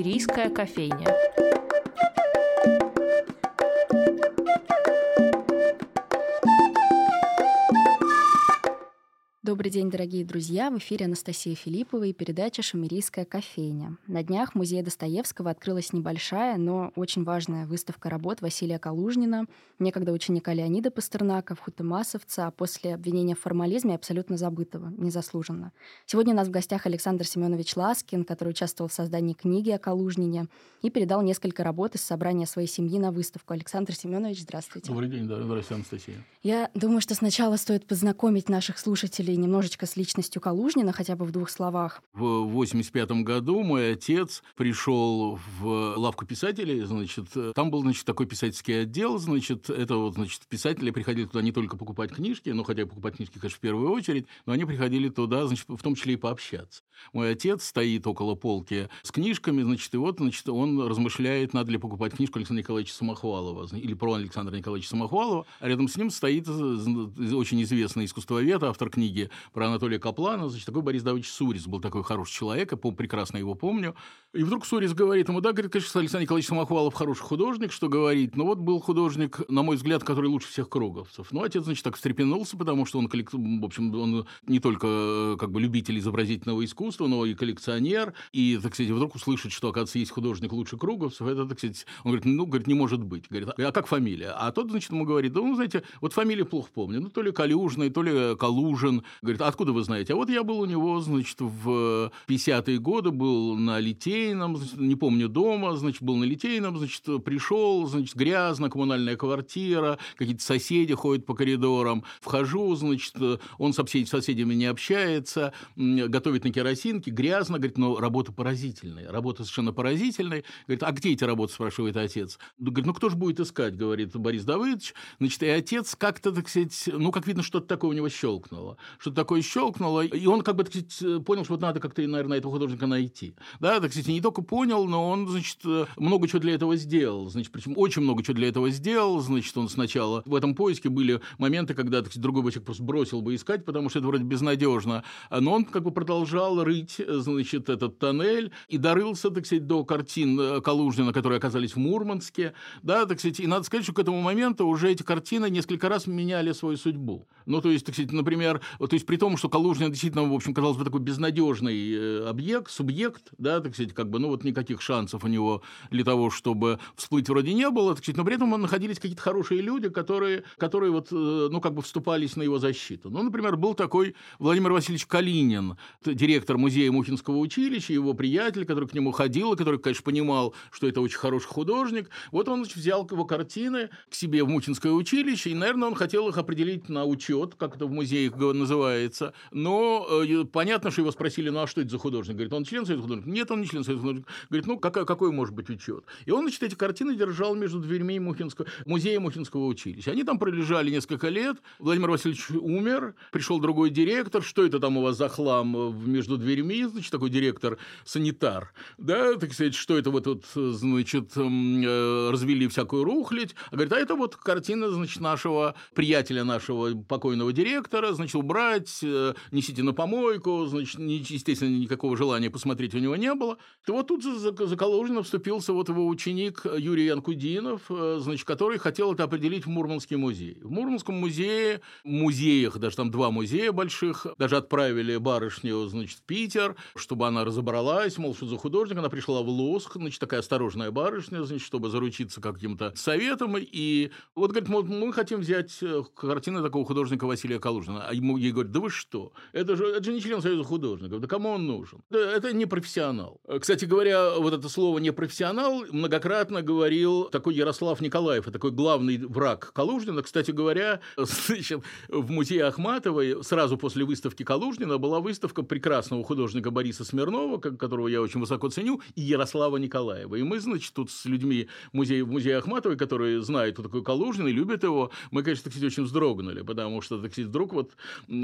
Шумерийская кофейня. Добрый день, дорогие друзья! В эфире Анастасия Филиппова и передача «Шумерийская кофейня». На днях в музее Достоевского открылась небольшая, но очень важная выставка работ Василия Калужнина, некогда ученика Леонида Пастернака, хутемасовца, а после обвинения в формализме абсолютно забытого, незаслуженно. Сегодня у нас в гостях Александр Семенович Ласкин, который участвовал в создании книги о Калужнине и передал несколько работ из собрания своей семьи на выставку. Александр Семенович, здравствуйте. Добрый день, да, здравствуйте, Анастасия. Я думаю, что сначала стоит познакомить наших слушателей немножечко с личностью Калужнина, хотя бы в двух словах. В 85 году мой отец пришел в лавку писателей, значит, там был, значит, такой писательский отдел, значит, это вот, значит, писатели приходили туда не только покупать книжки, ну, хотя покупать книжки, конечно, в первую очередь, но они приходили туда, значит, в том числе и пообщаться. Мой отец стоит около полки с книжками, значит, и вот, значит, он размышляет, надо ли покупать книжку Александра Николаевича Самохвалова или про Александра Николаевича Самохвалова, а рядом с ним стоит очень известный искусствовед, автор книги про Анатолия Каплана, значит, такой Борис Давыдович Сурис, был такой хороший человек, я прекрасно его помню. И вдруг Сурис говорит ему, да, говорит, конечно, Александр Николаевич Самохвалов хороший художник, что говорить, но вот был художник, на мой взгляд, который лучше всех круговцев. Ну, отец, значит, так встрепенулся, потому что он, в общем, он не только э, как бы любитель изобразительного искусства, но и коллекционер, и, так сказать, вдруг услышать, что, оказывается, есть художник лучше круговцев, это, так сказать, он говорит, ну, говорит, не может быть. Говорит, а как фамилия? А тот, значит, ему говорит, да, ну, знаете, вот фамилию плохо помню, ну, то ли Калюжный, то ли Калужин. Говорит, откуда вы знаете? А вот я был у него, значит, в 50-е годы, был на Литейном, значит, не помню дома, значит, был на Литейном, значит, пришел, значит, грязно, коммунальная квартира, какие-то соседи ходят по коридорам. Вхожу, значит, он с соседями не общается, готовит на керосинке, грязно, говорит, но работа поразительная, работа совершенно поразительная. Говорит, а где эти работы, спрашивает отец. Говорит, ну кто же будет искать, говорит Борис Давыдович. Значит, и отец как-то, так сказать, ну, как видно, что-то такое у него щелкнуло. Что-то такое щелкнуло, и он как бы, так сказать, понял, что вот надо как-то, наверное, этого художника найти. Да, так сказать, не только понял, но он, значит, много чего для этого сделал. Значит, причем очень много чего для этого сделал. Значит, он сначала в этом поиске были моменты, когда, так сказать, другой бы человек просто бросил бы искать, потому что это вроде безнадежно. Но он как бы продолжал рыть, значит, этот тоннель и дорылся, так сказать, до картин Калужнина, которые оказались в Мурманске. Да, так сказать, и надо сказать, что к этому моменту уже эти картины несколько раз меняли свою судьбу. Ну, то есть, так сказать, например, то есть при том, что Калужный действительно, в общем, казалось бы, такой безнадежный э, объект, субъект, да, так сказать, как бы, ну, вот никаких шансов у него для того, чтобы всплыть вроде не было, так сказать, но при этом находились какие-то хорошие люди, которые, которые вот, э, ну, как бы вступались на его защиту. Ну, например, был такой Владимир Васильевич Калинин, директор музея Мухинского училища, его приятель, который к нему ходил, который, конечно, понимал, что это очень хороший художник. Вот он значит, взял его картины к себе в Мухинское училище, и, наверное, он хотел их определить на учет, как это в музеях называется. Но э, понятно, что его спросили, ну а что это за художник? Говорит, он член Совета художников? Нет, он не член Совета художников. Говорит, ну какой, какой может быть учет? И он, значит, эти картины держал между дверьми Мухинского, музея Мухинского училища. Они там пролежали несколько лет. Владимир Васильевич умер, пришел другой директор. Что это там у вас за хлам э, между дверьми? Значит, такой директор, санитар. Да, так сказать, что это вот, вот значит, э, развели всякую рухлядь. А говорит, а это вот картина, значит, нашего приятеля, нашего покойного директора, значит, убрать, э, несите на помойку, значит, естественно, никакого желания посмотреть у него не было. И вот тут за Калужина вступился вот его ученик Юрий Янкудинов, э, значит, который хотел это определить в Мурманский музей. В Мурманском музее, музеях, даже там два музея больших, даже отправили барышню, значит, в Питер, чтобы она разобралась, мол, что за художник, она пришла в Лоск, значит, такая осторожная барышня, значит, чтобы заручиться каким-то советом, и вот, говорит, мы хотим взять э, картины такого художника Василия Калужина. А ему ей говорят, да вы что, это же, это же не член Союза художников, да кому он нужен? Это не профессионал. Кстати говоря, вот это слово «непрофессионал» многократно говорил такой Ярослав Николаев, такой главный враг Калужнина. Кстати говоря, значит, в музее Ахматовой сразу после выставки Калужнина была выставка прекрасного художника Бориса Смирнова, которого я очень высоко ценю, и Ярослава Николаева. И мы, значит, тут с людьми музея, в музее Ахматовой, которые знают, кто такой Калужин и любят его, мы, конечно, так сказать, очень вздрогнули, потому что, так сказать, вдруг вот,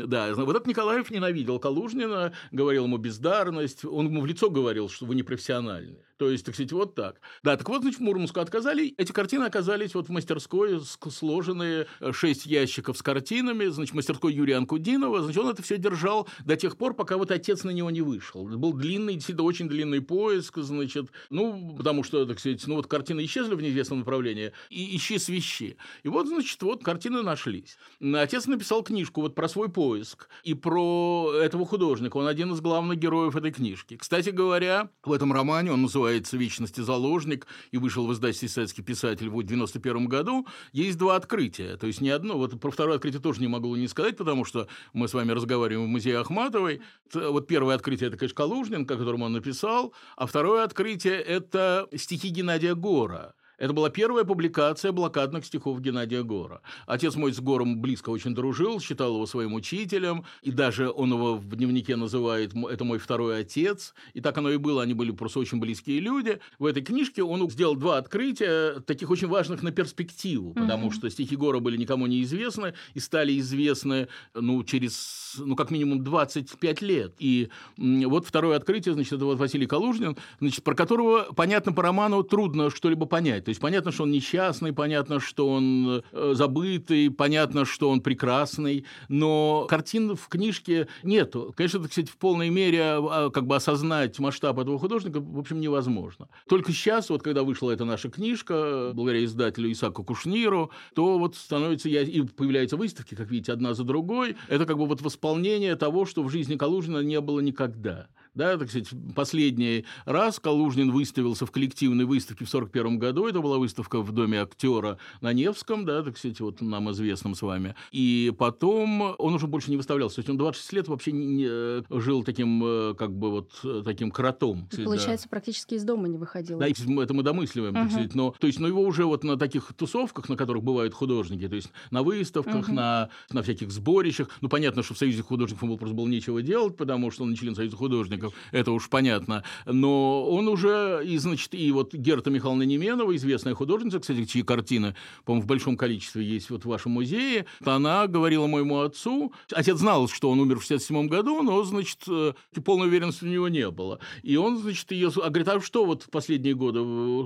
да, вот этот Николаев ненавидел Калужнина, говорил ему бездарность, он ему в лицо говорил, что вы не профессиональны. То есть, так сказать, вот так. Да, так вот, значит, Мурманску отказали. Эти картины оказались вот в мастерской, сложенные э, шесть ящиков с картинами, значит, мастерской Юрия Анкудинова. Значит, он это все держал до тех пор, пока вот отец на него не вышел. Был длинный, действительно очень длинный поиск, значит, ну, потому что, так сказать, ну вот картины исчезли в неизвестном направлении, и исчез вещи. И вот, значит, вот картины нашлись. Отец написал книжку вот про свой поиск и про этого художника. Он один из главных героев этой книжки. Кстати говоря, в этом романе он называется называется «Вечности заложник» и вышел в издательстве «Советский писатель» в 91 году, есть два открытия. То есть не одно. Вот про второе открытие тоже не могу не сказать, потому что мы с вами разговариваем в музее Ахматовой. Вот первое открытие – это, конечно, Калужнин, о котором он написал, а второе открытие – это стихи Геннадия Гора – это была первая публикация блокадных стихов Геннадия Гора. Отец мой с Гором близко очень дружил, считал его своим учителем, и даже он его в дневнике называет «это мой второй отец». И так оно и было, они были просто очень близкие люди. В этой книжке он сделал два открытия, таких очень важных на перспективу, потому mm-hmm. что стихи Гора были никому неизвестны и стали известны ну, через, ну, как минимум 25 лет. И вот второе открытие, значит, это вот Василий Калужнин, значит, про которого, понятно, по роману трудно что-либо понять. То есть понятно, что он несчастный, понятно, что он э, забытый, понятно, что он прекрасный, но картин в книжке нету. Конечно, это, кстати, в полной мере а, как бы осознать масштаб этого художника, в общем, невозможно. Только сейчас, вот когда вышла эта наша книжка, благодаря издателю Исаку Кушниру, то вот становится, и появляются выставки, как видите, одна за другой. Это как бы вот восполнение того, что в жизни Калужина не было никогда. Да, так сказать, последний раз Калужнин выставился в коллективной выставке в 1941 году. Это была выставка в Доме актера на Невском, да, так сказать, вот нам известном с вами. И потом он уже больше не выставлялся. То есть он 26 лет вообще не, не, э, жил таким, э, как бы вот э, таким кротом. Кстати, Получается, да. практически из дома не выходил. Да, это мы домысливаем, угу. так сказать. Но, то есть, но его уже вот на таких тусовках, на которых бывают художники, то есть на выставках, угу. на, на всяких сборищах. Ну, понятно, что в Союзе художников ему просто было нечего делать, потому что он не член Союза художников художников, это уж понятно. Но он уже, и, значит, и вот Герта Михайловна Неменова, известная художница, кстати, чьи картины, по-моему, в большом количестве есть вот в вашем музее, она говорила моему отцу, отец знал, что он умер в 67 году, но, значит, э, полной уверенности у него не было. И он, значит, ее, а говорит, а что вот в последние годы,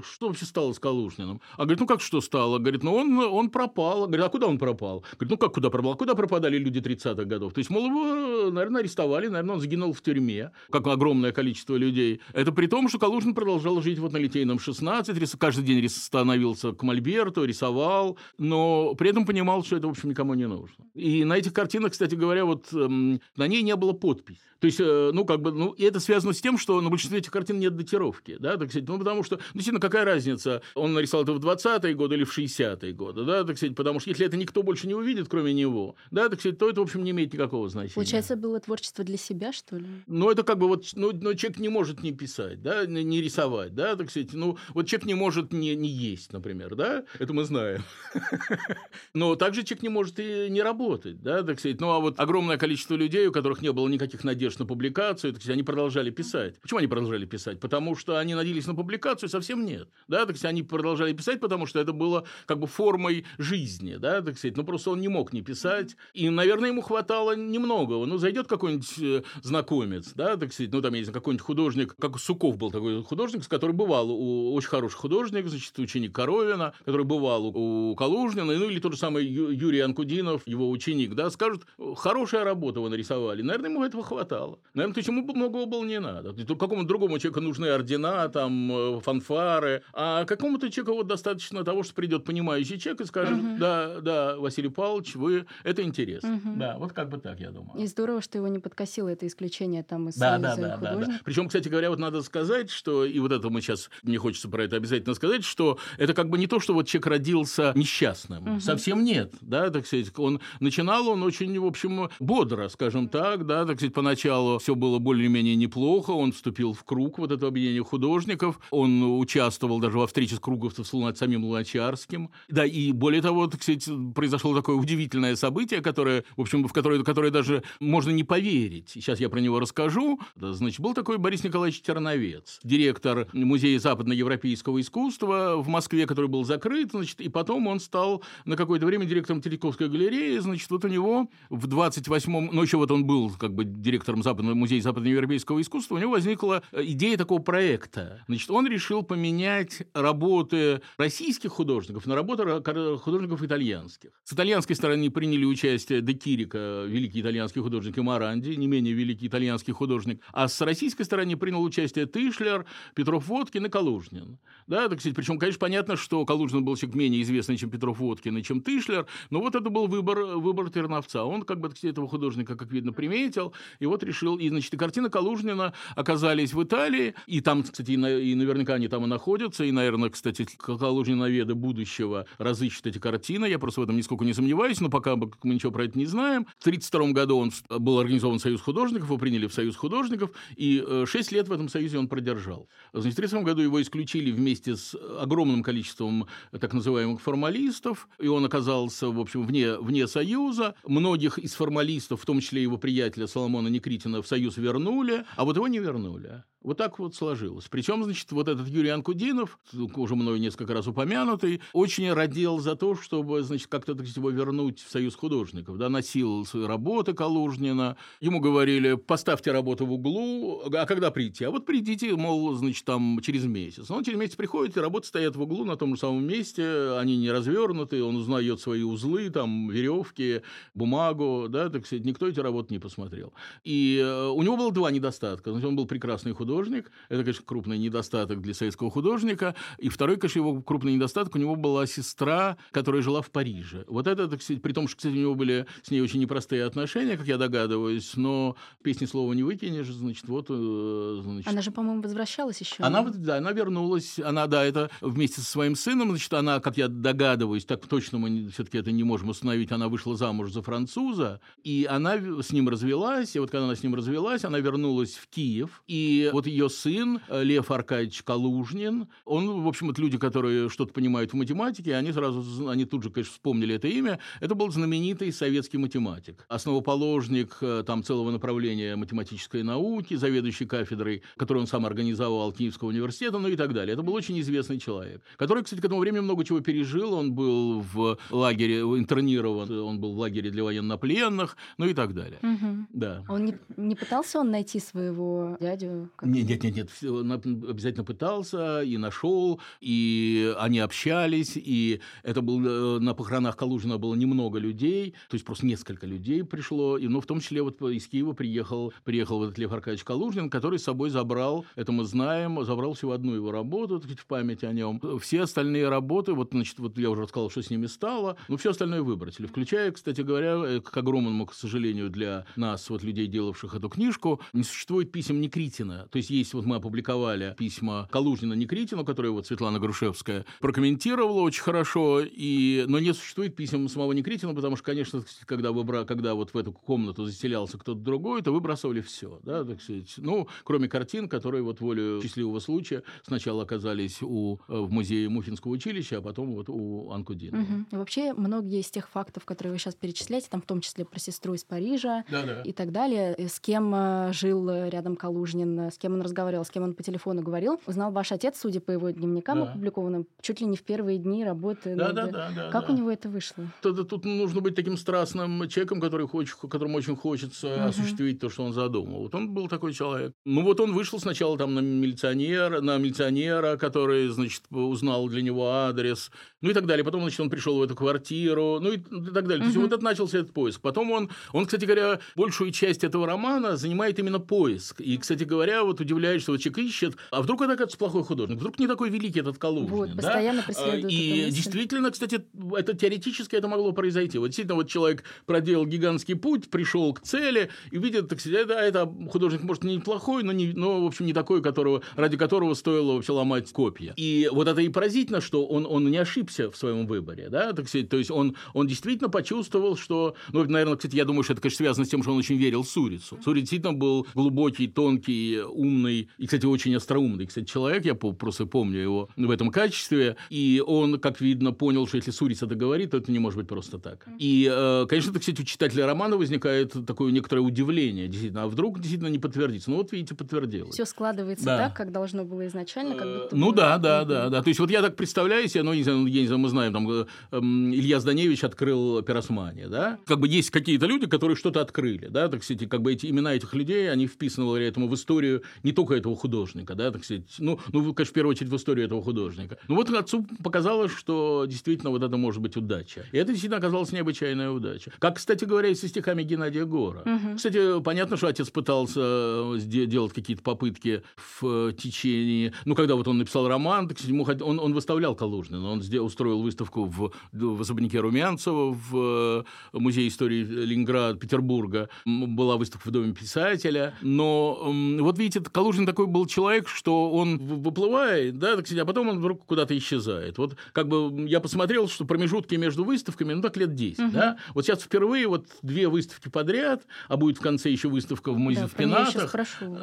что вообще стало с Калужниным? А говорит, ну как что стало? Говорит, ну он, он пропал. Говорит, а куда он пропал? Говорит, ну как куда пропал? Куда пропадали люди 30-х годов? То есть, мол, его, наверное, арестовали, наверное, он сгинул в тюрьме, как огромное количество людей. Это при том, что Калужин продолжал жить вот на Литейном 16, каждый день становился к Мольберту, рисовал, но при этом понимал, что это, в общем, никому не нужно. И на этих картинах, кстати говоря, вот эм, на ней не было подписи. То есть, э, ну, как бы, ну, и это связано с тем, что на большинстве этих картин нет датировки, да, так сказать, ну, потому что, действительно, какая разница, он нарисовал это в 20-е годы или в 60-е годы, да, так сказать, потому что если это никто больше не увидит, кроме него, да, так сказать, то это, в общем, не имеет никакого значения. Получается, было творчество для себя, что ли? Ну, это как бы вот, ну, но человек не может не писать, да, не рисовать, да, так сказать, ну, вот человек не может не, не есть, например, да, это мы знаем. Но также человек не может и не работать, да, так сказать, ну, а вот огромное количество людей, у которых не было никаких надежд на публикацию, так сказать, они продолжали писать. Почему они продолжали писать? Потому что они надеялись на публикацию, совсем нет, да, так сказать, они продолжали писать, потому что это было как бы формой жизни, да, так сказать, ну, просто он не мог не писать, и, наверное, ему хватало немного, ну, зайдет какой-нибудь э, знакомец, да, так сказать, ну, там, есть какой-нибудь художник, как Суков был такой художник, с которым бывал у, очень хороший художник, значит, ученик Коровина, который бывал у, у Калужнина, ну или тот же самый Юрий Анкудинов, его ученик, да, скажут, хорошая работа вы нарисовали. Наверное, ему этого хватало. Наверное, то есть ему многого было не надо. Какому-то другому человеку нужны ордена, там, э, фанфары, а какому-то человеку вот достаточно того, что придет понимающий человек и скажет, угу. да, да, Василий Павлович, вы, это интересно. Угу. Да, вот как бы так, я думаю. И здорово, что его не подкосило это исключение там из да, да, да, да, да. Причем, кстати говоря, вот надо сказать, что, и вот это мы сейчас, мне хочется про это обязательно сказать, что это как бы не то, что вот человек родился несчастным. Угу. Совсем нет, да, так сказать. Он начинал он очень, в общем, бодро, скажем так, да, так сказать, поначалу все было более-менее неплохо, он вступил в круг вот этого объединения художников, он участвовал даже во встрече с круговцев с самим Луначарским, да, и более того, так сказать, произошло такое удивительное событие, которое, в общем, в которое, которое даже можно не поверить. Сейчас я про него расскажу. Значит, был такой Борис Николаевич Терновец, директор Музея западноевропейского искусства в Москве, который был закрыт, значит, и потом он стал на какое-то время директором Третьяковской галереи, значит, вот у него в 28-м, ну, еще вот он был как бы директором Западного музея западноевропейского искусства, у него возникла идея такого проекта. Значит, он решил поменять работы российских художников на работы художников итальянских. С итальянской стороны приняли участие Де Кирика, великий итальянский художник, и Маранди, не менее великий итальянский художник. А с российской стороны принял участие Тышлер, Петров Водкин и Калужнин. Да, так сказать, причем, конечно, понятно, что Калужин был человек менее известный, чем Петров Водкин и чем Тышлер, но вот это был выбор, выбор Терновца. Он, как бы, так сказать, этого художника, как видно, приметил, и вот решил, и, значит, и картины Калужнина оказались в Италии, и там, кстати, и, и наверняка они там и находятся, и, наверное, кстати, Калужниноведы будущего разыщут эти картины, я просто в этом нисколько не сомневаюсь, но пока мы ничего про это не знаем. В 1932 году он был организован Союз художников, его приняли в Союз художников, и 6 э, лет в этом союзе он продержал. В 1932 году его исключили вместе с огромным количеством так называемых формалистов, и он оказался, в общем, вне, вне Союза. Многих из формалистов, в том числе его приятеля Соломона Никритина, в Союз вернули, а вот его не вернули. Вот так вот сложилось. Причем, значит, вот этот Юрий Анкудинов, уже мною несколько раз упомянутый, очень родил за то, чтобы, значит, как-то так его вернуть в Союз художников. Да, носил свои работы Калужнина. Ему говорили, поставьте работу в углу, а когда прийти? А вот придите, мол, значит, там через месяц. Он через месяц приходит, и работы стоят в углу на том же самом месте, они не развернуты, он узнает свои узлы, там, веревки, бумагу, да, так сказать, никто эти работы не посмотрел. И э, у него было два недостатка. Значит, он был прекрасный художник. Это, конечно, крупный недостаток для советского художника. И второй, конечно, его крупный недостаток, у него была сестра, которая жила в Париже. Вот это, так сказать, при том, что, кстати, у него были с ней очень непростые отношения, как я догадываюсь, но песни слова не выкинешь, значит, вот... Э, значит... Она же, по-моему, возвращалась еще. Она, да, она вернулась, она, да, это вместе со своим сыном, значит, она, как я догадываюсь, так точно мы все-таки это не можем установить, она вышла замуж за француза, и она с ним развелась, и вот когда она с ним развелась, она вернулась в Киев, и вот ее сын э, Лев Аркадьевич Калужнин. Он, в общем, это люди, которые что-то понимают в математике, они сразу, они тут же, конечно, вспомнили это имя. Это был знаменитый советский математик, основоположник э, там целого направления математической науки, заведующий кафедрой, которую он сам организовал Киевского университета, ну и так далее. Это был очень известный человек, который, кстати, к этому времени много чего пережил. Он был в лагере, интернирован, он был в лагере для военнопленных, ну и так далее. Угу. Да. Он не, не пытался он найти своего дядю? Не, нет, нет, нет, он обязательно пытался и нашел, и они общались, и это был э, на похоронах Калужина было немного людей, то есть просто несколько людей пришло, и, ну, в том числе вот из Киева приехал, приехал вот этот Лев Аркадьевич Калужин, который с собой забрал, это мы знаем, забрал всего одну его работу, в память о нем. Все остальные работы, вот, значит, вот я уже рассказал, что с ними стало, но все остальное выбросили, включая, кстати говоря, э, к огромному, к сожалению, для нас, вот людей, делавших эту книжку, не существует писем Никритина, то есть есть вот мы опубликовали письма Калужнина Никритину, которые вот Светлана Грушевская прокомментировала очень хорошо, и... но не существует писем самого Никритина, потому что, конечно, когда, выбра... когда вот в эту комнату заселялся кто-то другой, то выбрасывали все, да, так сказать. Ну, кроме картин, которые вот волю счастливого случая сначала оказались у... Э, в музее Мухинского училища, а потом вот у Анкудина. Угу. Вообще многие из тех фактов, которые вы сейчас перечисляете, там в том числе про сестру из Парижа да -да. и так далее, с кем э, жил рядом Калужнин, с кем он разговаривал, с кем он по телефону говорил, узнал ваш отец, судя по его дневникам да. опубликованным, чуть ли не в первые дни работы. Да, да, да, да. Как да. у него это вышло? Тут, тут нужно быть таким страстным человеком, который хочет, которому очень хочется угу. осуществить то, что он задумал. Вот он был такой человек. Ну вот он вышел сначала там на милиционера, на милиционера, который, значит, узнал для него адрес, ну и так далее. Потом, значит, он пришел в эту квартиру, ну и, и так далее. Угу. То есть вот это начался этот поиск. Потом он, он, кстати говоря, большую часть этого романа занимает именно поиск. И, кстати говоря, вот удивляет, что человек ищет, а вдруг это оказывается плохой художник, вдруг не такой великий этот Калужный. Вот, постоянно да? преследует И действительно, кстати, это теоретически это могло произойти. Вот действительно, вот человек проделал гигантский путь, пришел к цели и видит, так сказать, это, это художник, может, не неплохой, но, не, но, в общем, не такой, которого, ради которого стоило вообще ломать копья. И вот это и поразительно, что он, он не ошибся ошибся в своем выборе, да, так сказать, то есть он, он действительно почувствовал, что, ну, наверное, кстати, я думаю, что это, конечно, связано с тем, что он очень верил Сурицу. Сурец действительно был глубокий, тонкий, умный и, кстати, очень остроумный, кстати, человек, я просто помню его в этом качестве, и он, как видно, понял, что если Суриц это говорит, то это не может быть просто так. И, э, конечно, это, кстати, у читателя романа возникает такое некоторое удивление, действительно, а вдруг действительно не подтвердится. Ну, вот, видите, подтвердилось. Все складывается да. так, как должно было изначально, как будто Ну, да, да, да, да. То есть, вот я так представляю себе, ну, не знаю, я не знаю, мы знаем, там, э, эм, Илья Зданевич открыл Пиросмания, да? Как бы есть какие-то люди, которые что-то открыли, да, так сказать, как бы эти имена этих людей, они вписаны благодаря этому в историю не только этого художника, да, так сказать, ну, ну, конечно, в первую очередь в историю этого художника. Ну, вот отцу показалось, что действительно вот это может быть удача. И это действительно оказалась необычайная удача. Как, кстати говоря, и со стихами Геннадия Гора. Угу. Кстати, понятно, что отец пытался э, делать какие-то попытки в э, течение... Ну, когда вот он написал роман, так сказать, ему, он, он выставлял Калужнина, он устроил выставку в, в особняке Румянцева, в э, Музее истории Ленинграда, Петербурга, была выставка в Доме писателя, но вот видите, Калужин такой был человек, что он выплывает, да, так сказать, а потом он вдруг куда-то исчезает. Вот как бы я посмотрел, что промежутки между выставками, ну так лет 10, угу. да, вот сейчас впервые вот две выставки подряд, а будет в конце еще выставка в музее да, в Пенатах.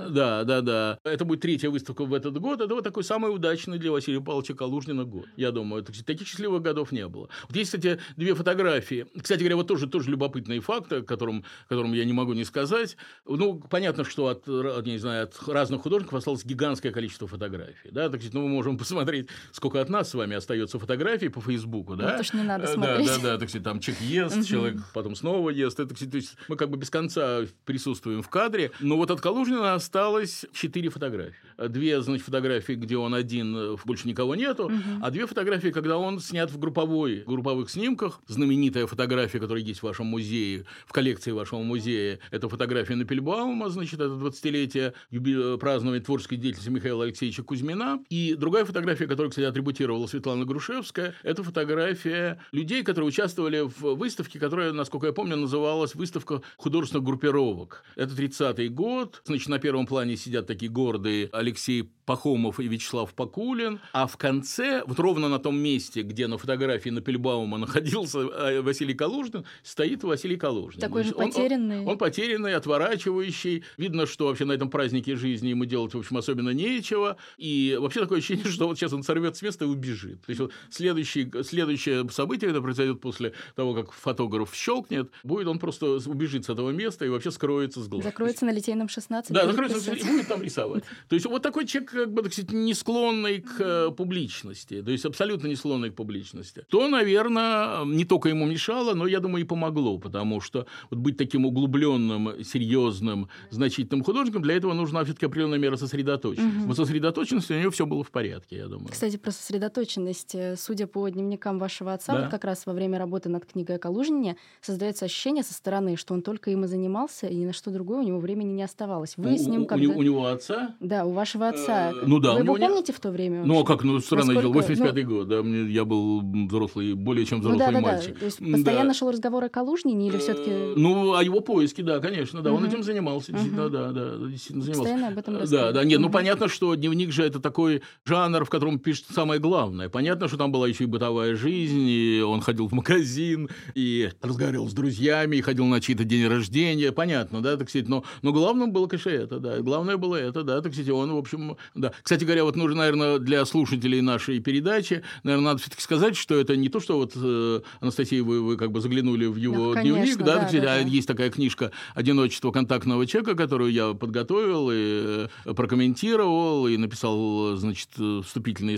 Да, да, да. Это будет третья выставка в этот год. Это вот такой самый удачный для Василия Павловича Калужнина год. Я думаю, это, таких счастливых годов не было. Вот есть, кстати, две фотографии. Кстати говоря, вот тоже, тоже любопытные факты, которым, которым я не могу не сказать. Ну, понятно, что от, не знаю, от разных художников осталось гигантское количество фотографий. Да? Так, ну, мы можем посмотреть, сколько от нас с вами остается фотографий по Фейсбуку. Да? Ну, то, что не надо смотреть. Да, да, да. Так сказать, там человек ест, человек потом снова ест. Это, то есть мы как бы без конца присутствуем в кадре. Но вот от Калужнина осталось четыре фотографии. Две, значит, фотографии, где он один, больше никого нету, а две фотографии, когда он снят в групповой, групповых снимках. Знаменитая фотография, которая есть в вашем музее, в коллекции вашего музея, это фотография Напельбаума, значит, это 20-летие юбиле... празднования творческой деятельности Михаила Алексеевича Кузьмина. И другая фотография, которую, кстати, атрибутировала Светлана Грушевская, это фотография людей, которые участвовали в выставке, которая, насколько я помню, называлась «Выставка художественных группировок». Это 30-й год. Значит, на первом плане сидят такие гордые Алексей Пахомов и Вячеслав Пакулин, а в конце, вот ровно на том месте, где на фотографии на Пельбаума находился э, Василий Калужин, стоит Василий Калужин. Такой Значит, же потерянный. Он, он, он потерянный, отворачивающий. Видно, что вообще на этом празднике жизни ему делать, в общем, особенно нечего. И вообще такое ощущение, что вот сейчас он сорвет с места и убежит. То есть вот следующий, следующее событие, это произойдет после того, как фотограф щелкнет, будет он просто убежит с этого места и вообще скроется с глаз. Закроется на Литейном 16. Да, закроется и будет там рисовать. То есть вот такой человек как бы, так сказать, не склонный к э, публичности, то есть абсолютно не склонный к публичности, то, наверное, не только ему мешало, но, я думаю, и помогло, потому что вот быть таким углубленным, серьезным, значительным художником, для этого нужна все-таки определенная мера сосредоточенности. Угу. Вот сосредоточенности у него все было в порядке, я думаю. Кстати, про сосредоточенность. Э, судя по дневникам вашего отца, да? вот как раз во время работы над книгой о Калужине создается ощущение со стороны, что он только им и занимался, и ни на что другое у него времени не взрословалось. Вы у, с ним когда... У, него отца? Да, у вашего отца. Э, ну да. Вы его помните в то время? Ну а как, ну странное дело, 85-й ну... год, да, мне, я был взрослый, более чем ну взрослый ну, да, мальчик. Да. То есть постоянно да. шел разговор о Калужнине или все-таки? Э, ну, о его поиске, да, конечно, да, угу. он этим занимался, действительно, угу. да, да, действительно занимался. Постоянно об этом Да, да, нет, угу. ну понятно, что дневник же это такой жанр, в котором пишет самое главное. Понятно, что там была еще и бытовая жизнь, и он ходил в магазин, и разговаривал с друзьями, и ходил на чьи-то день рождения, понятно, да, так сказать, но, но главным было, конечно, это, да, главное было это, да, так сказать, он, в общем, да. Кстати говоря, вот нужно, наверное, для слушателей нашей передачи, наверное, надо все-таки сказать, что это не то, что вот э, Анастасия, вы, вы как бы заглянули в его да, дневник, конечно, да, да, так сказать, да, а да. есть такая книжка «Одиночество контактного человека», которую я подготовил и э, прокомментировал, и написал, значит, вступительные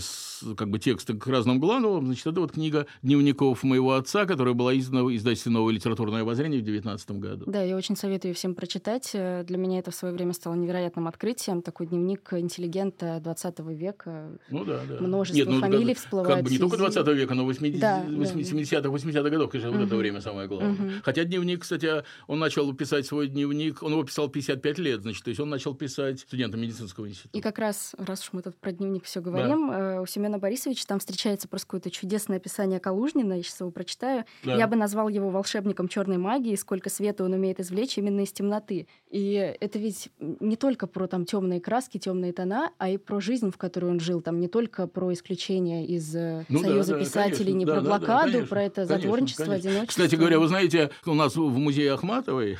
как бы тексты к разным главам. Значит, это вот книга дневников моего отца, которая была издана в издательстве «Новое литературное обозрение» в 2019 году. Да, я очень советую всем прочитать. Для меня это в свое время стало невероятным открытием. Такой дневник интеллигента 20 века. Ну да, да. Множество Нет, ну, фамилий всплывает. Как бы не только 20 века, но 80, да, 70-х, 80-х годов, конечно, угу. вот это время самое главное. Угу. Хотя дневник, кстати, он начал писать свой дневник, он его писал 55 лет, значит, то есть он начал писать студентам медицинского института. И как раз, раз уж мы тут про дневник все говорим, да. Э, у Семена Борисовича там встречается просто какое-то чудесное описание Калужнина, я сейчас его прочитаю. Да. Я бы назвал его волшебником черной магии, сколько света он умеет извлечь именно из темноты. И это ведь не только про там темные краски, темные тона, а и про жизнь, в которой он жил. Там не только про исключение из э, ну, Союза да, писателей, конечно, не да, про блокаду, да, конечно, про это затворничество, конечно. одиночество. Кстати говоря, вы знаете, у нас в музее Ахматовой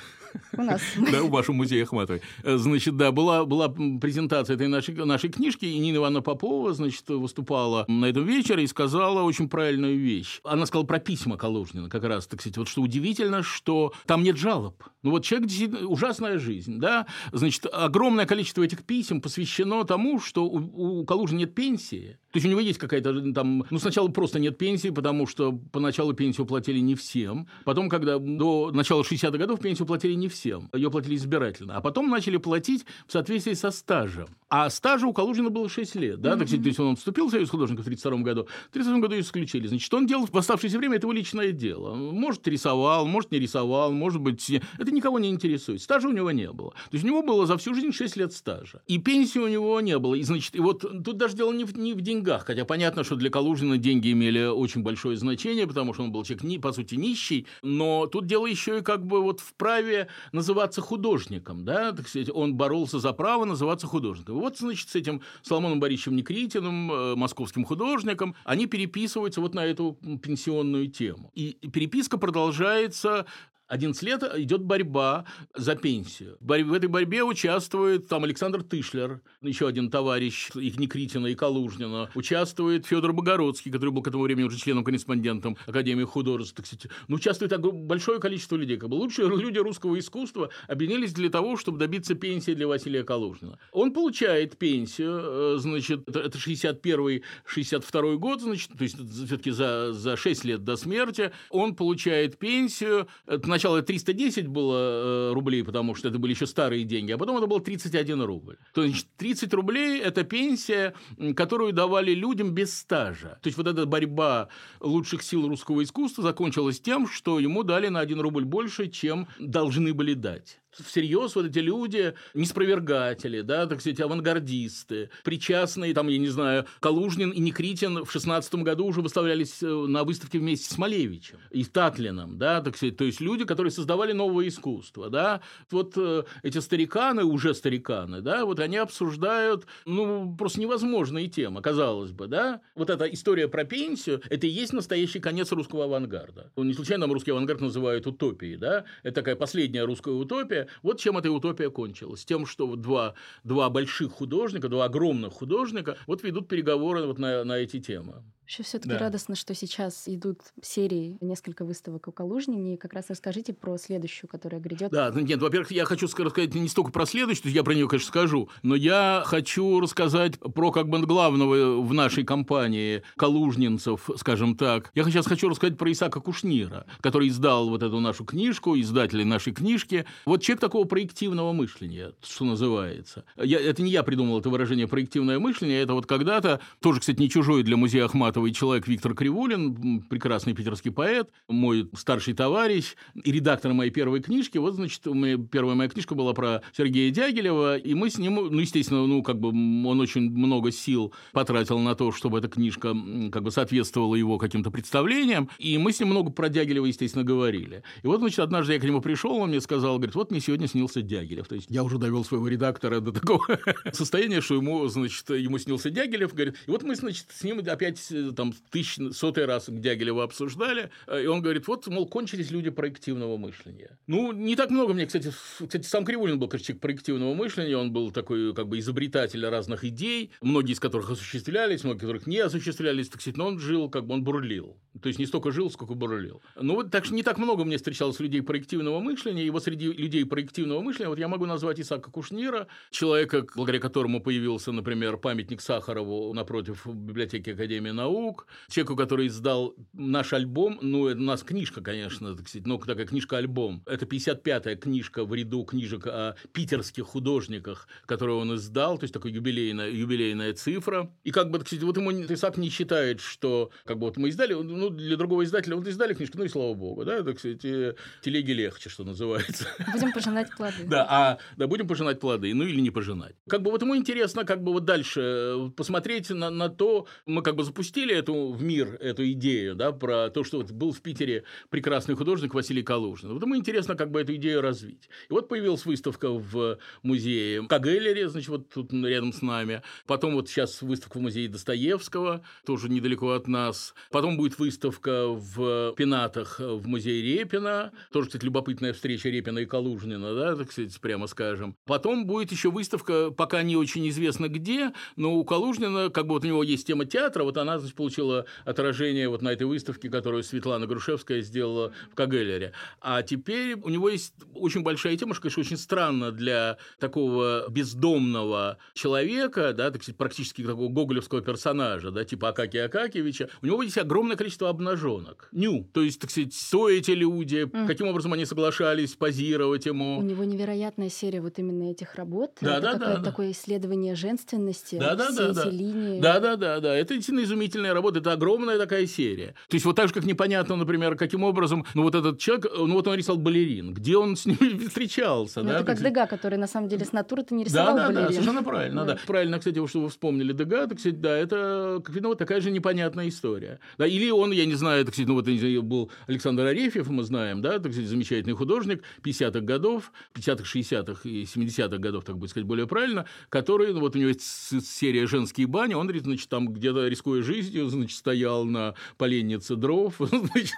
у нас. Да, в вашем музее Ахматовой. Э, значит, да, была, была презентация этой нашей, нашей книжки, и Нина Ивановна Попова, значит, выступала на этом вечере и сказала очень правильную вещь. Она сказала про письма Калужнина как раз, так сказать, вот что удивительно, что там нет жалоб. Ну вот человек действительно ужасная жизнь, да, значит, огромное количество этих писем посвящено тому, что у, у Калужина нет пенсии. То есть у него есть какая-то там, ну сначала просто нет пенсии, потому что поначалу пенсию платили не всем, потом, когда до начала 60-х годов пенсию платили не всем, ее платили избирательно, а потом начали платить в соответствии со стажем. А стажа у Калужина было 6 лет, да, mm-hmm. так, то есть он вступил в Союз художников в 1932 году, в 1932 году исключили. Значит, он делал в оставшееся время, это его личное дело. Может, рисовал, может, не рисовал, может быть, это никого не интересует. Стажа у него не было. То есть у него было за всю жизнь 6 лет стажа. И пенсии у него не было. И, значит, и вот тут даже дело не в, не в деньгах, хотя понятно, что для Калужина деньги имели очень большое значение, потому что он был человек, по сути, нищий, но тут дело еще и как бы вот в праве называться художником, да, так сказать, он боролся за право называться художником. Вот, значит, с этим Соломоном Борисовичем Некритиным, э, московским художником, они переписываются вот на эту пенсионную тему. И переписка продолжается 11 лет идет борьба за пенсию. В этой борьбе участвует там Александр Тышлер, еще один товарищ их Никритина и Калужнина. Участвует Федор Богородский, который был к этому времени уже членом-корреспондентом Академии художеств. Так сказать. Ну, участвует большое количество людей. Как бы лучшие люди русского искусства объединились для того, чтобы добиться пенсии для Василия Калужнина. Он получает пенсию, э, значит, это 61-62 год, значит, то есть все-таки за, за 6 лет до смерти. Он получает пенсию, на сначала 310 было э, рублей, потому что это были еще старые деньги, а потом это было 31 рубль. То есть 30 рублей – это пенсия, которую давали людям без стажа. То есть вот эта борьба лучших сил русского искусства закончилась тем, что ему дали на 1 рубль больше, чем должны были дать всерьез вот эти люди, неспровергатели, да, так сказать, авангардисты, причастные, там, я не знаю, Калужнин и Никритин в 16 году уже выставлялись э, на выставке вместе с Малевичем и Татлином, да, так сказать, то есть люди, которые создавали новое искусство, да, вот э, эти стариканы, уже стариканы, да, вот они обсуждают, ну, просто невозможные темы, казалось бы, да, вот эта история про пенсию, это и есть настоящий конец русского авангарда. Не случайно русский авангард называют утопией, да, это такая последняя русская утопия, вот чем эта утопия кончилась. Тем, что два, два больших художника, два огромных художника вот ведут переговоры вот на, на эти темы. Еще все-таки да. радостно, что сейчас идут серии, несколько выставок у Калужнине. И как раз расскажите про следующую, которая грядет. Да, ну, нет, во-первых, я хочу рассказать не столько про следующую, я про нее, конечно, скажу, но я хочу рассказать про как бы главного в нашей компании калужнинцев, скажем так. Я сейчас хочу рассказать про Исака Кушнира, который издал вот эту нашу книжку, издатель нашей книжки. Вот человек такого проективного мышления, что называется. Я, это не я придумал это выражение проективное мышление, это вот когда-то, тоже, кстати, не чужой для музея Ахматова, талантливый человек Виктор Кривулин, прекрасный питерский поэт, мой старший товарищ и редактор моей первой книжки. Вот, значит, меня первая моя книжка была про Сергея Дягилева, и мы с ним, ну, естественно, ну, как бы он очень много сил потратил на то, чтобы эта книжка как бы соответствовала его каким-то представлениям, и мы с ним много про Дягилева, естественно, говорили. И вот, значит, однажды я к нему пришел, он мне сказал, говорит, вот мне сегодня снился Дягилев. То есть я уже довел своего редактора до такого состояния, что ему, значит, ему снился Дягилев, говорит, и вот мы, значит, с ним опять там тысяч, сотый раз Дягилева обсуждали, э, и он говорит, вот, мол, кончились люди проективного мышления. Ну, не так много мне, кстати, кстати, сам Кривулин был, конечно, проективного мышления, он был такой, как бы, изобретатель разных идей, многие из которых осуществлялись, многие из которых не осуществлялись, так сказать, но он жил, как бы, он бурлил. То есть, не столько жил, сколько бурлил. Ну, вот так что не так много мне встречалось людей проективного мышления, и вот среди людей проективного мышления, вот я могу назвать Исаака Кушнира, человека, благодаря которому появился, например, памятник Сахарову напротив библиотеки Академии наук, наук, человеку, который издал наш альбом, ну, это у нас книжка, конечно, так сказать, но такая книжка-альбом. Это 55-я книжка в ряду книжек о питерских художниках, которую он издал, то есть такая юбилейная, юбилейная цифра. И как бы, так сказать, вот ему Исаак не считает, что как бы вот мы издали, ну, для другого издателя вот издали книжку, ну и слава богу, да, так сказать, телеги легче, что называется. Будем пожинать плоды. Да, а, да, будем пожинать плоды, ну или не пожинать. Как бы вот ему интересно как бы вот дальше посмотреть на, на то, мы как бы запустили запустили эту в мир эту идею, да, про то, что вот был в Питере прекрасный художник Василий Калужин. Вот ему интересно как бы эту идею развить. И вот появилась выставка в музее Кагеллере, значит, вот тут рядом с нами. Потом вот сейчас выставка в музее Достоевского, тоже недалеко от нас. Потом будет выставка в Пенатах в музее Репина. Тоже, кстати, любопытная встреча Репина и Калужнина, да, так сказать, прямо скажем. Потом будет еще выставка, пока не очень известно где, но у Калужнина, как бы вот у него есть тема театра, вот она, значит, получила отражение вот на этой выставке, которую Светлана Грушевская сделала в Кагеллере. А теперь у него есть очень большая тема, что, конечно, очень странно для такого бездомного человека, да, так сказать, практически такого гоголевского персонажа, да, типа Акаки Акакевича, у него есть огромное количество обнаженок. Ню. То есть, так сказать, кто эти люди, mm. каким образом они соглашались позировать ему. У него невероятная серия вот именно этих работ. Да, Это да, да, да. такое исследование женственности, да, да, все да, эти да. линии. Да, да, да, да. Это действительно изумительная работа, это огромная такая серия. То есть, вот так же, как непонятно, например, каким образом, ну, вот этот человек, ну, вот он рисовал балерин, где он с ними встречался. Ну, да, это как Дега, который на самом деле с натуры-то не рисовал да, да, балерин. Да, совершенно правильно. Да. Да. Правильно, кстати, что вы вспомнили Дега, так сказать, да, это, как видно, вот такая же непонятная история. Да, или он, я не знаю, так сказать, ну, вот был Александр Арефьев, мы знаем, да, так сказать, замечательный художник 50-х годов, 50-х, 60-х и 70-х годов, так будет сказать, более правильно, который, ну, вот у него есть серия «Женские бани», он, значит, там где-то, рискуя жизнью, значит, стоял на поленнице дров, значит,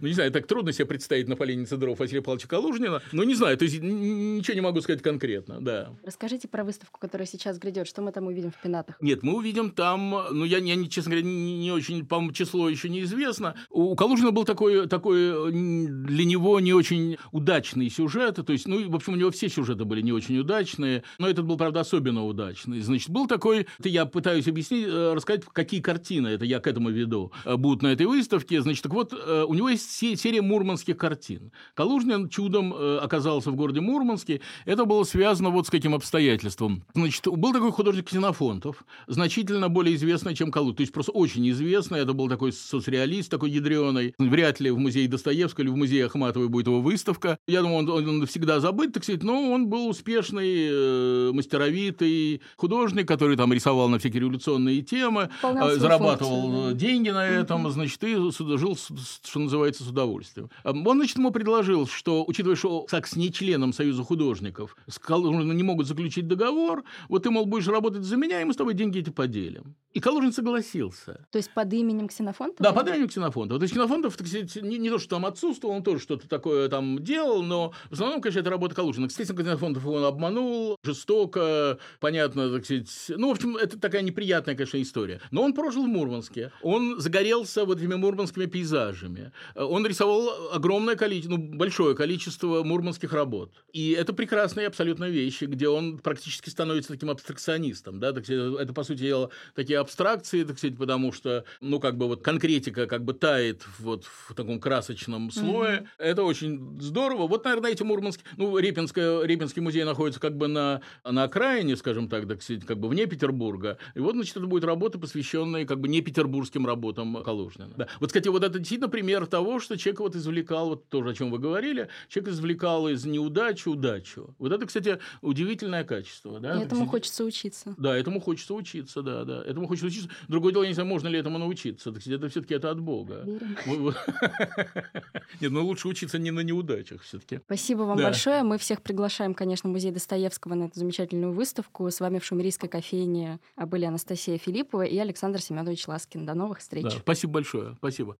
ну, не знаю, так трудно себе представить на поленнице дров Василия Павловича Калужнина, но не знаю, то есть ничего не могу сказать конкретно, да. Расскажите про выставку, которая сейчас грядет, что мы там увидим в Пенатах? Нет, мы увидим там, ну, я, я честно говоря, не, очень, по число еще неизвестно. У Калужина был такой, такой для него не очень удачный сюжет, то есть, ну, в общем, у него все сюжеты были не очень удачные, но этот был, правда, особенно удачный. Значит, был такой, я пытаюсь объяснить, э, рассказать, какие картины, это я к этому веду, э, будут на этой выставке. Значит, так вот, э, у него есть серия мурманских картин. Калужнин чудом оказался в городе Мурманске. Это было связано вот с каким обстоятельством. Значит, был такой художник Ксенофонтов, значительно более известный, чем Калужин. То есть, просто очень известный. Это был такой соцреалист, такой ядреный. Вряд ли в музее Достоевского или в музее Ахматовой будет его выставка. Я думаю, он, он, он всегда забыт, так сказать, но он был успешный, э, мастеровитый художник, который там рисовал на всякие революционные темы, э, зарабатывал функцию, да. деньги на этом, значит, и жил, что называется, с удовольствием. Он, значит, ему предложил, что, учитывая, что как с нечленом Союза художников, не могут заключить договор, вот ты, мол, будешь работать за меня, и мы с тобой деньги эти поделим. И Калужин согласился. То есть под именем Ксенофонтова? Да, под именем Ксенофонтова. То есть Ксенофонтов, так сказать, не, не то, что там отсутствовал, он тоже что-то такое там делал, но в основном, конечно, это работа Калужина. Кстати, Ксенофонтов он обманул, жестоко, понятно, так сказать. Ну, в общем, это такая неприятная, конечно, история. Но он прожил в Мурманске. Он загорелся вот этими мурманскими пейзажами. Он рисовал огромное количество, ну, большое количество мурманских работ. И это прекрасные абсолютно вещи, где он практически становится таким абстракционистом. Да? Так сказать, это, по сути дела, такие абстракции, так сказать, потому что, ну, как бы вот конкретика как бы тает вот в таком красочном слое. Mm-hmm. Это очень здорово. Вот, наверное, эти мурманские... Ну, Репинская, Репинский музей находится как бы на, на окраине, скажем так, так сказать, как бы вне Петербурга. И вот, значит, это будет работа, посвященная как бы не петербургским работам Калужнина. Да. Вот, кстати, вот это действительно пример того, что человек вот извлекал, вот тоже о чем вы говорили, человек извлекал из неудачи удачу. Вот это, кстати, удивительное качество. Да? И этому кстати, хочется учиться. Да, этому хочется учиться, да, да. Этому хочется учиться. Другое дело, я не знаю, можно ли этому научиться. Так это все-таки это от Бога. Нет, ну лучше учиться не на неудачах все-таки. Спасибо вам большое. Мы всех приглашаем, конечно, в музей Достоевского на эту замечательную выставку. С вами в Шумерийской кофейне были Анастасия Филиппова и Александр Семенович Ласкин. До новых встреч. спасибо большое. Спасибо.